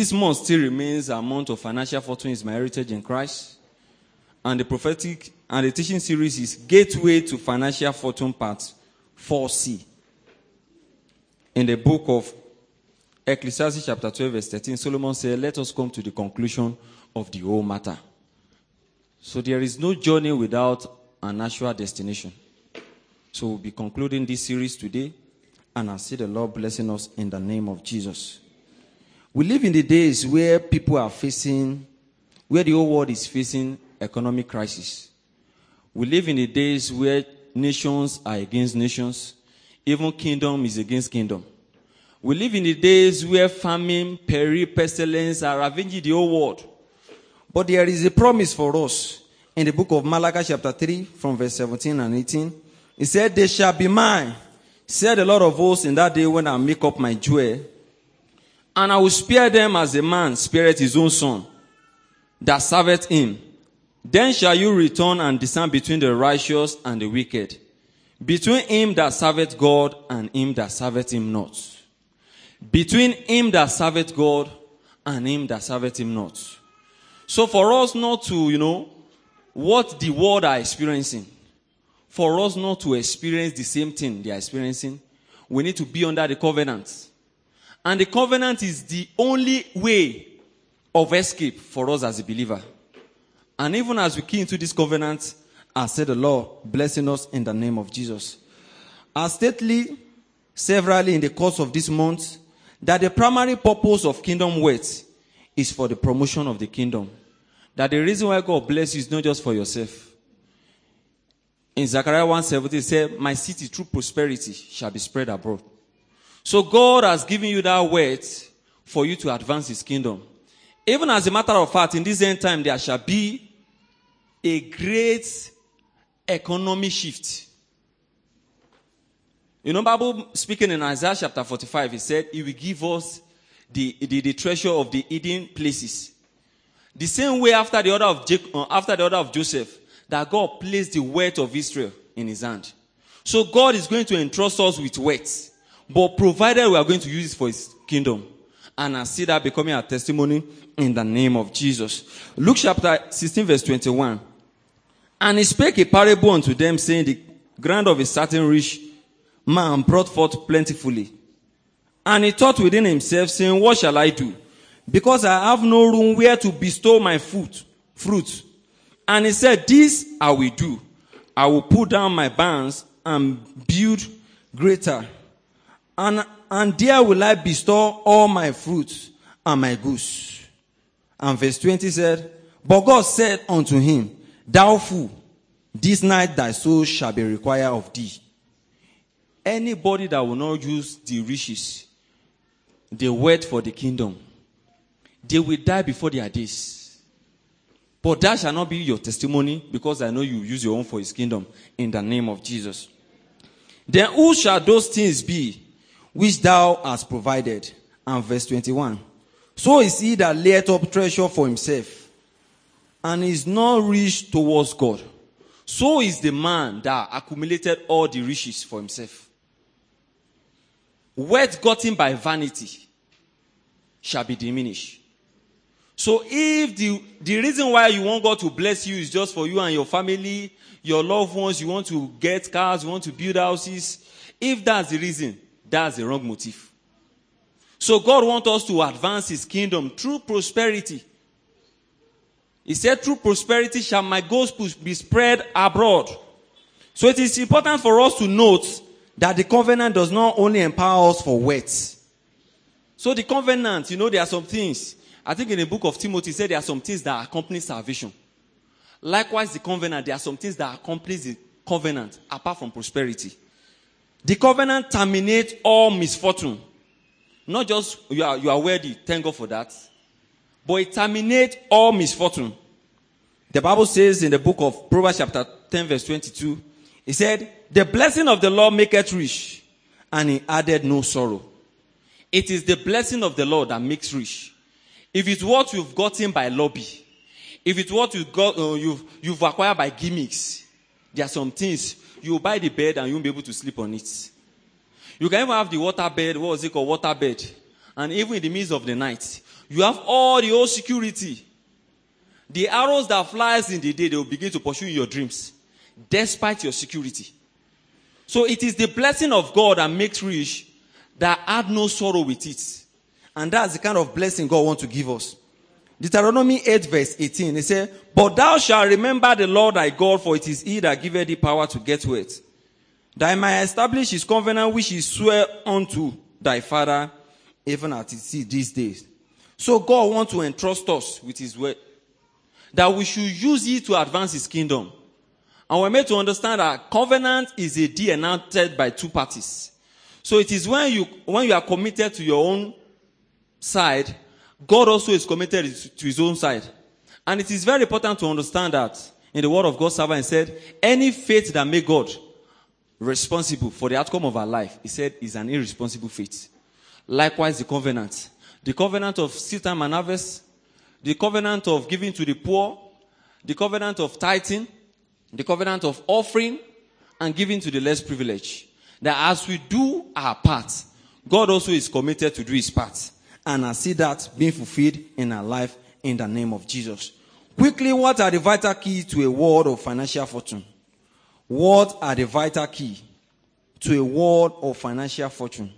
This month still remains a month of financial fortune is my heritage in Christ. And the prophetic and the teaching series is Gateway to Financial Fortune Part 4C. In the book of Ecclesiastes chapter 12 verse 13, Solomon said, let us come to the conclusion of the whole matter. So there is no journey without an actual destination. So we'll be concluding this series today, and I see the Lord blessing us in the name of Jesus. We live in the days where people are facing, where the whole world is facing economic crisis. We live in the days where nations are against nations, even kingdom is against kingdom. We live in the days where famine, peril, pestilence are ravaging the whole world. But there is a promise for us in the book of Malachi chapter 3 from verse 17 and 18. He said, They shall be mine, said the Lord of hosts, in that day when I make up my jewel. And I will spare them as a man spareth his own son, that serveth him. Then shall you return and discern between the righteous and the wicked, between him that serveth God and him that serveth him not. Between him that serveth God and him that serveth him not. So for us not to, you know, what the world are experiencing, for us not to experience the same thing they are experiencing, we need to be under the covenant. And the covenant is the only way of escape for us as a believer. And even as we key into this covenant, I said the Lord blessing us in the name of Jesus. I stately, severally in the course of this month, that the primary purpose of kingdom wealth is for the promotion of the kingdom. That the reason why God bless you is not just for yourself. In Zechariah 1:70 it said, My city through prosperity shall be spread abroad. So God has given you that wealth for you to advance his kingdom. Even as a matter of fact, in this end time, there shall be a great economy shift. You know, Bible speaking in Isaiah chapter 45, he said, He will give us the, the, the treasure of the hidden places. The same way after the order of Jacob, uh, after the order of Joseph, that God placed the wealth of Israel in his hand. So God is going to entrust us with wealth, but provided we are going to use it for his kingdom. And I see that becoming a testimony in the name of Jesus. Luke chapter 16 verse 21. And he spake a parable unto them, saying, The ground of a certain rich man brought forth plentifully. And he thought within himself, saying, What shall I do? Because I have no room where to bestow my fruit, fruit. And he said, This I will do. I will put down my barns and build greater. And, and there will I bestow all my fruits and my goods. And verse 20 said, But God said unto him, Thou fool, this night thy soul shall be required of thee. Anybody that will not use the riches, the word for the kingdom, they will die before their days. But that shall not be your testimony because I know you use your own for his kingdom in the name of Jesus. Then who shall those things be which thou hast provided? And verse 21. So is he that layeth up treasure for himself and is not rich towards God. So is the man that accumulated all the riches for himself. Wealth gotten by vanity shall be diminished. So if the, the reason why you want God to bless you is just for you and your family, your loved ones, you want to get cars, you want to build houses, if that's the reason, that's the wrong motive. So God wants us to advance His kingdom through prosperity. He said, through prosperity shall my gospel be spread abroad. So it is important for us to note that the covenant does not only empower us for wealth. So the covenant, you know, there are some things. I think in the book of Timothy, said there are some things that accompany salvation. Likewise, the covenant, there are some things that accompany the covenant apart from prosperity. The covenant terminates all misfortune. Not just you are, you are worthy, thank God for that. But it terminates all misfortune. The Bible says in the book of Proverbs chapter 10 verse 22, it said, the blessing of the Lord maketh rich, and he added no sorrow. It is the blessing of the Lord that makes rich. If it's what you've gotten by lobby, if it's what you've got, uh, you've, you've acquired by gimmicks, there are some things you buy the bed and you won't be able to sleep on it. You can even have the water bed, what was it called, water bed. And even in the midst of the night, You have all the old security. The arrows that flies in the day, they will begin to pursue your dreams, despite your security. So it is the blessing of God that makes rich that add no sorrow with it. And that's the kind of blessing God wants to give us. Deuteronomy 8 verse 18, it says, But thou shalt remember the Lord thy God, for it is he that giveth thee power to get wealth. That might establish his covenant which he sware unto thy father, even as it is these days. So God wants to entrust us with his word. That we should use it to advance his kingdom. And we're made to understand that covenant is a deal enacted by two parties. So it is when you, when you are committed to your own side, God also is committed to his own side. And it is very important to understand that in the word of God, servant said, any faith that make God responsible for the outcome of our life, he said, is an irresponsible faith. Likewise, the covenant. The covenant of seed time and harvest, the covenant of giving to the poor, the covenant of tithing, the covenant of offering and giving to the less privileged. That as we do our part, God also is committed to do his part. And I see that being fulfilled in our life in the name of Jesus. Quickly, what are the vital keys to a world of financial fortune? What are the vital key to a world of financial fortune?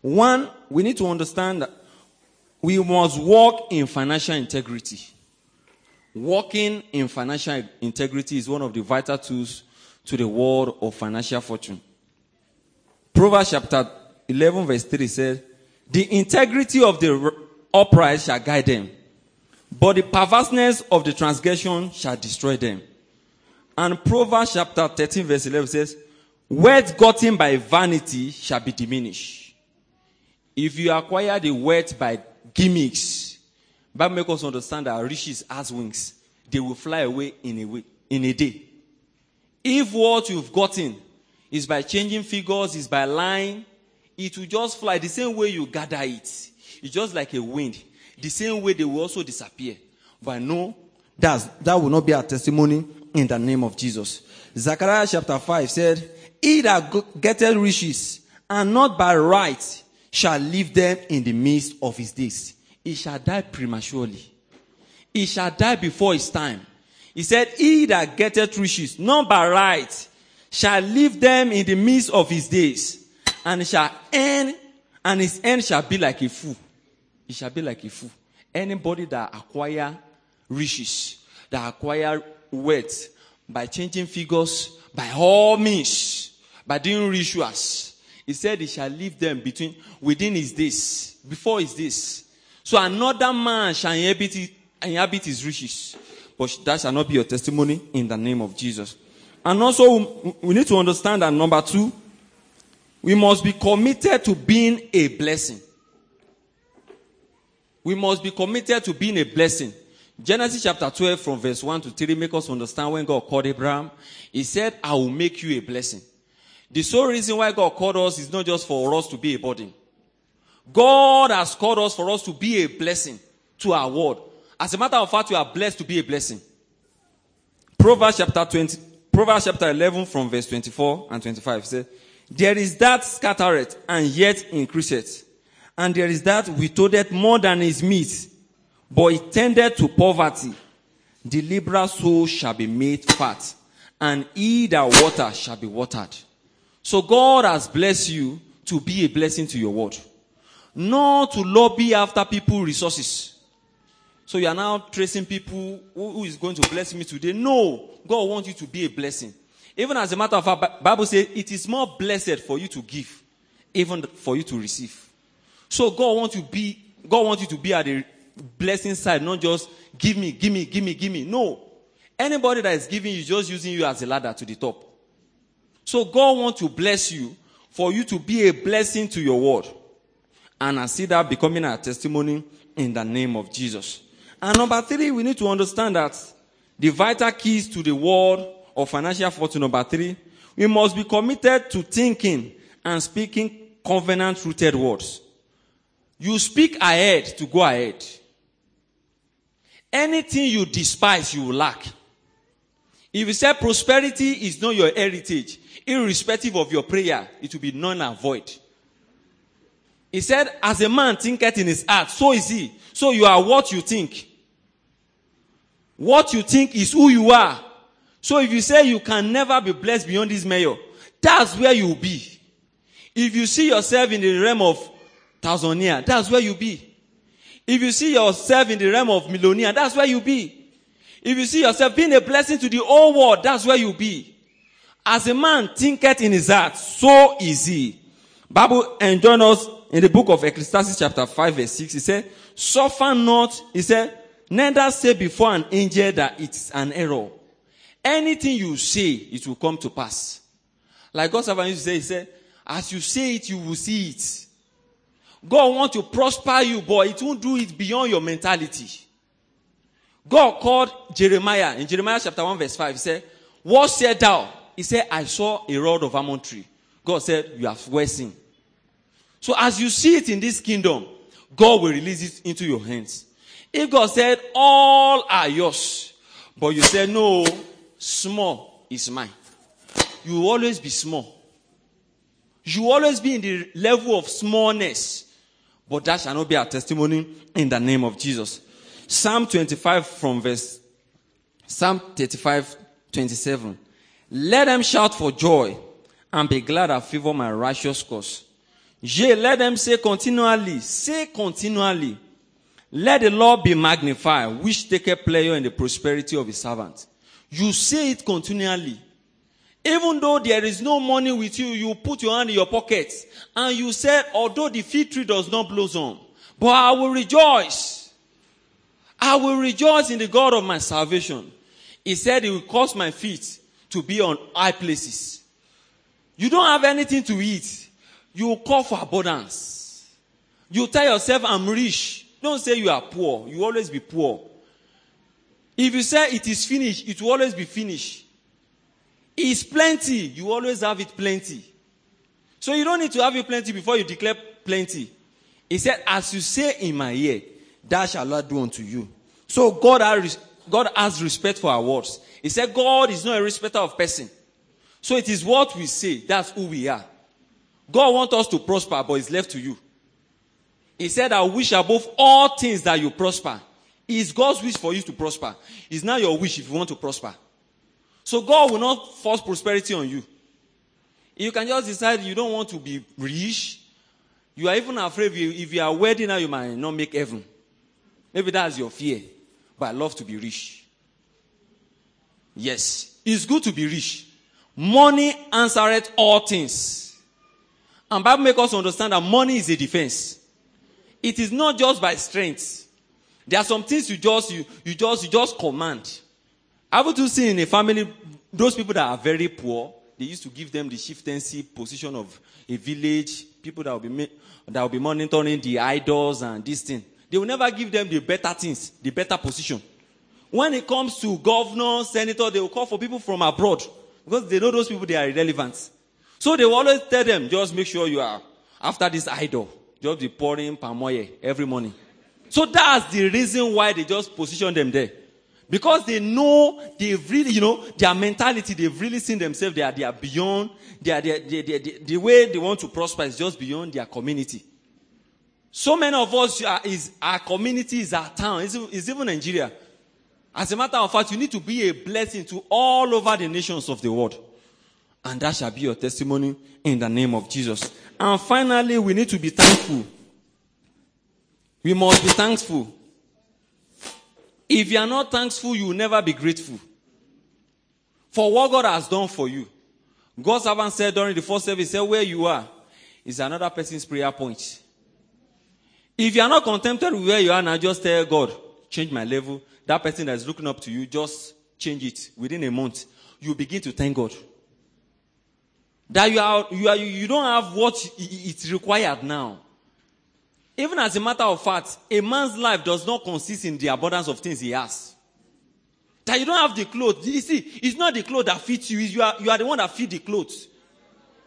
One, we need to understand that we must walk in financial integrity. Walking in financial integrity is one of the vital tools to the world of financial fortune. Proverbs chapter 11 verse 3 says, the integrity of the upright shall guide them, but the perverseness of the transgression shall destroy them. And Proverbs chapter 13 verse 11 says, Wealth gotten by vanity shall be diminished. If you acquire the wealth by gimmicks, Bible makes us understand that riches as wings. They will fly away in a in a day. If what you've gotten is by changing figures, is by lying, it will just fly the same way you gather it. It's just like a wind. The same way they will also disappear. But no, that's, that will not be a testimony in the name of Jesus. Zechariah chapter 5 said, He that getteth riches and not by right shall leave them in the midst of his days. He shall die prematurely. He shall die before his time. He said, He that getteth riches, not by right, shall leave them in the midst of his days and shall end, and his end shall be like a fool. He shall be like a fool. Anybody that acquire riches, that acquire wealth by changing figures, by all means, by doing rituals, he said he shall leave them between within his days, before his days. So another man shall inhabit, inhabit his riches. But that shall not be your testimony in the name of Jesus. And also, we need to understand that number two, we must be committed to being a blessing. We must be committed to being a blessing. Genesis chapter 12 from verse 1 to 3 make us understand when God called Abraham. He said, I will make you a blessing. The sole reason why God called us is not just for us to be a burden. God has called us for us to be a blessing to our world. As a matter of fact, we are blessed to be a blessing. Proverbs chapter 20, Proverbs chapter 11 from verse 24 and 25 says, there is that scattereth and yet increaseth. And there is that withholdeth more than is meat, but it tended to poverty. The liberal soul shall be made fat, and he that water shall be watered. So God has blessed you to be a blessing to your world. Not to lobby after people resources. So you are now tracing people who is going to bless me today. No, God wants you to be a blessing. Even as a matter of fact, Bible says it is more blessed for you to give, even for you to receive. So God wants you to be, God wants you to be at the blessing side, not just give me, give me, give me, give me. No. Anybody that is giving you is just using you as a ladder to the top. So God wants to bless you for you to be a blessing to your world. And I see that becoming a testimony in the name of Jesus. And number three, we need to understand that the vital keys to the world or financial fortune. Number three, we must be committed to thinking and speaking covenant rooted words. You speak ahead to go ahead. Anything you despise, you will lack. If you say prosperity is not your heritage, irrespective of your prayer, it will be none and void. He said, as a man thinketh in his heart, so is he. So you are what you think. What you think is who you are. So if you say you can never be blessed beyond this mayor, that's where you'll be. If you see yourself in the realm of thousandaire, that's where you'll be. If you see yourself in the realm of millionaire, that's where you'll be. If you see yourself being a blessing to the whole world, that's where you'll be. As a man thinketh in his heart, so is he. Bible enjoin us in the book of Ecclesiastes chapter 5 verse 6. He said, suffer not, he said, neither say before an angel that it is an error. Anything you say, it will come to pass. Like God servant used to say, he said, as you say it, you will see it. God wants to prosper you, but it won't do it beyond your mentality. God called Jeremiah in Jeremiah chapter 1 verse 5. He said, What said thou? He said, I saw a rod of almond tree. God said, You have well seen. So as you see it in this kingdom, God will release it into your hands. If God said, All are yours, but you said, No, small is mine, you will always be small. You will always be in the level of smallness. But that shall not be our testimony in the name of Jesus. Psalm 25 from verse, Psalm 35, 27. Let them shout for joy and be glad and favor my righteous cause. Yea, let them say continually, say continually, let the Lord be magnified, which take a pleasure in the prosperity of his servant. You say it continually. Even though there is no money with you, you put your hand in your pocket and you said, although the fig tree does not blossom, but I will rejoice. I will rejoice in the God of my salvation. He said he will cause my feet to be on high places. You don't have anything to eat. You call for abundance. You tell yourself, I'm rich. Don't say you are poor. You always be poor. If you say it is finished, it will always be finished. It's plenty. You always have it plenty. So you don't need to have it plenty before you declare plenty. He said, as you say in my ear, that shall Lord do unto you. So God has, God has respect for our words. He said, God is not a respecter of person. So it is what we say. That's who we are. God wants us to prosper, but it's left to you. He said, I wish above all things that you prosper. It's God's wish for you to prosper. It's not your wish if you want to prosper. So God will not force prosperity on you. You can just decide you don't want to be rich. You are even afraid if you, are wealthy now, you might not make heaven. Maybe that's your fear. But I love to be rich. Yes, it's good to be rich. Money answereth all things. And Bible makes us understand that money is a defense. It is not just by strength. There are some things you just you, you just you just command. Haven't you seen in a family those people that are very poor? They used to give them the chieftaincy position of a village. People that will be that will be monitoring the idols and this thing. They will never give them the better things, the better position. When it comes to governor, senator, they will call for people from abroad because they know those people they are irrelevant. So they will always tell them, just make sure you are after this idol. Just be pouring palm oil every morning. So that's the reason why they just position them there. Because they know they've really, you know, their mentality, they've really seen themselves, they are, they are beyond, they are, they, they, they, they, the way they want to prosper is just beyond their community. So many of us, are, is, our community is our town, it's, it's even Nigeria. As a matter of fact, you need to be a blessing to all over the nations of the world. And that shall be your testimony in the name of Jesus. And finally, we need to be thankful. We must be thankful. If you are not thankful, you will never be grateful. For what God has done for you. God's servant said during the first service, said, where you are is another person's prayer point. If you are not contented with where you are now, just tell God, change my level. That person that is looking up to you, just change it within a month. You begin to thank God. That you are, you are, you don't have what it's required now. Even as a matter of fact, a man's life does not consist in the abundance of things he has. That you don't have the clothes. You see, it's not the clothes that fit you. You are, you are the one that fit the clothes.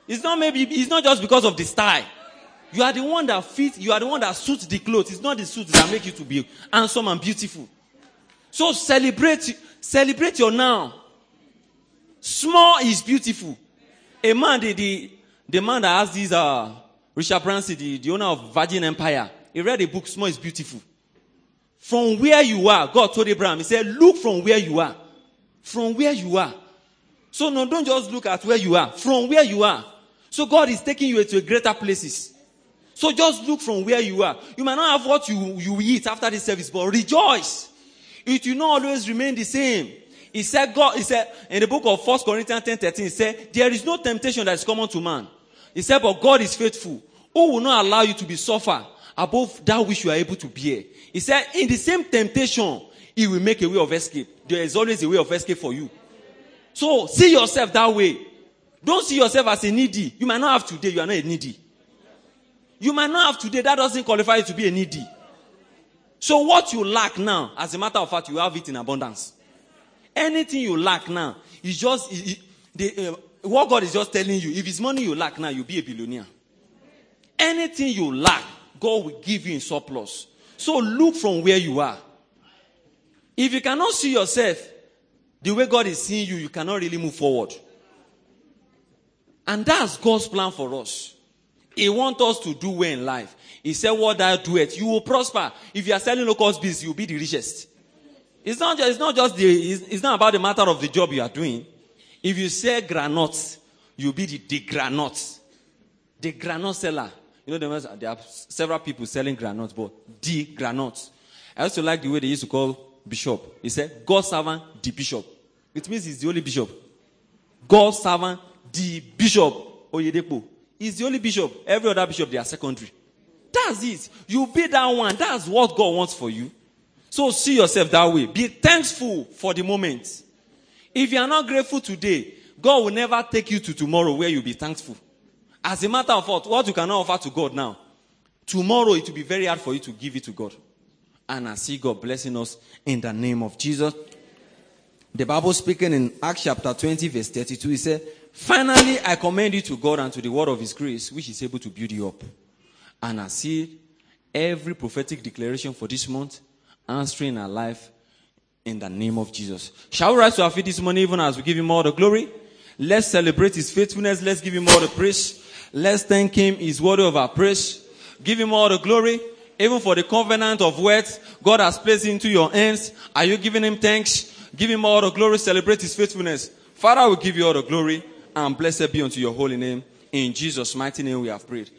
It's not maybe, it's not just because of the style. You are the one that fits, you are the one that suits the clothes. It's not the suits that make you to be handsome and beautiful. So celebrate, celebrate your now. Small is beautiful. A man, the, the, the man that has these, uh, Richard Branson, the, the owner of Virgin Empire, he read a book, Small is Beautiful. From where you are, God told Abraham, He said, Look from where you are. From where you are. So, no, don't just look at where you are. From where you are. So, God is taking you to greater places. So, just look from where you are. You might not have what you, you eat after this service, but rejoice. It will not always remain the same. He said, God, he said, in the book of 1 Corinthians 10 13, he said, There is no temptation that is common to man. He said, But God is faithful, who will not allow you to be suffer above that which you are able to bear. He said, In the same temptation, He will make a way of escape. There is always a way of escape for you. So see yourself that way. Don't see yourself as a needy. You might not have today, you are not a needy. You might not have today, that doesn't qualify you to be a needy. So what you lack now, as a matter of fact, you have it in abundance. Anything you lack now is just it, it, the, uh, what God is just telling you. If it's money you lack now, you'll be a billionaire. Anything you lack, God will give you in surplus. So look from where you are. If you cannot see yourself the way God is seeing you, you cannot really move forward. And that's God's plan for us. He wants us to do well in life. He said, What thou doest, you will prosper. If you are selling local bees, you'll be the richest. It's not just, it's not just the, it's, it's, not about the matter of the job you are doing. If you sell granuts, you'll be the, the. The granite seller. You know, there are several people selling granuts, but the granuts. I also like the way they used to call bishop. He said, God's servant, the bishop. It means he's the only bishop. God's servant, the bishop. Oyedepo. He's the only bishop. Every other bishop, they are secondary. That's it. You be that one. That's what God wants for you. So see yourself that way. Be thankful for the moment. If you are not grateful today, God will never take you to tomorrow where you'll be thankful. As a matter of fact, what you cannot offer to God now, tomorrow it will be very hard for you to give it to God. And I see God blessing us in the name of Jesus. The Bible speaking in Acts chapter 20, verse 32, he said, Finally, I commend you to God and to the word of his grace, which is able to build you up. And I see every prophetic declaration for this month answering our life in the name of Jesus. Shall we rise to our feet this morning even as we give him all the glory? Let's celebrate his faithfulness. Let's give him all the praise. Let's thank him. He's worthy of our praise. Give him all the glory. Even for the covenant of words God has placed into your hands. Are you giving him thanks? Give him all the glory. Celebrate his faithfulness. Father, we give you all the glory and blessed be unto your holy name. In Jesus' mighty name we have prayed.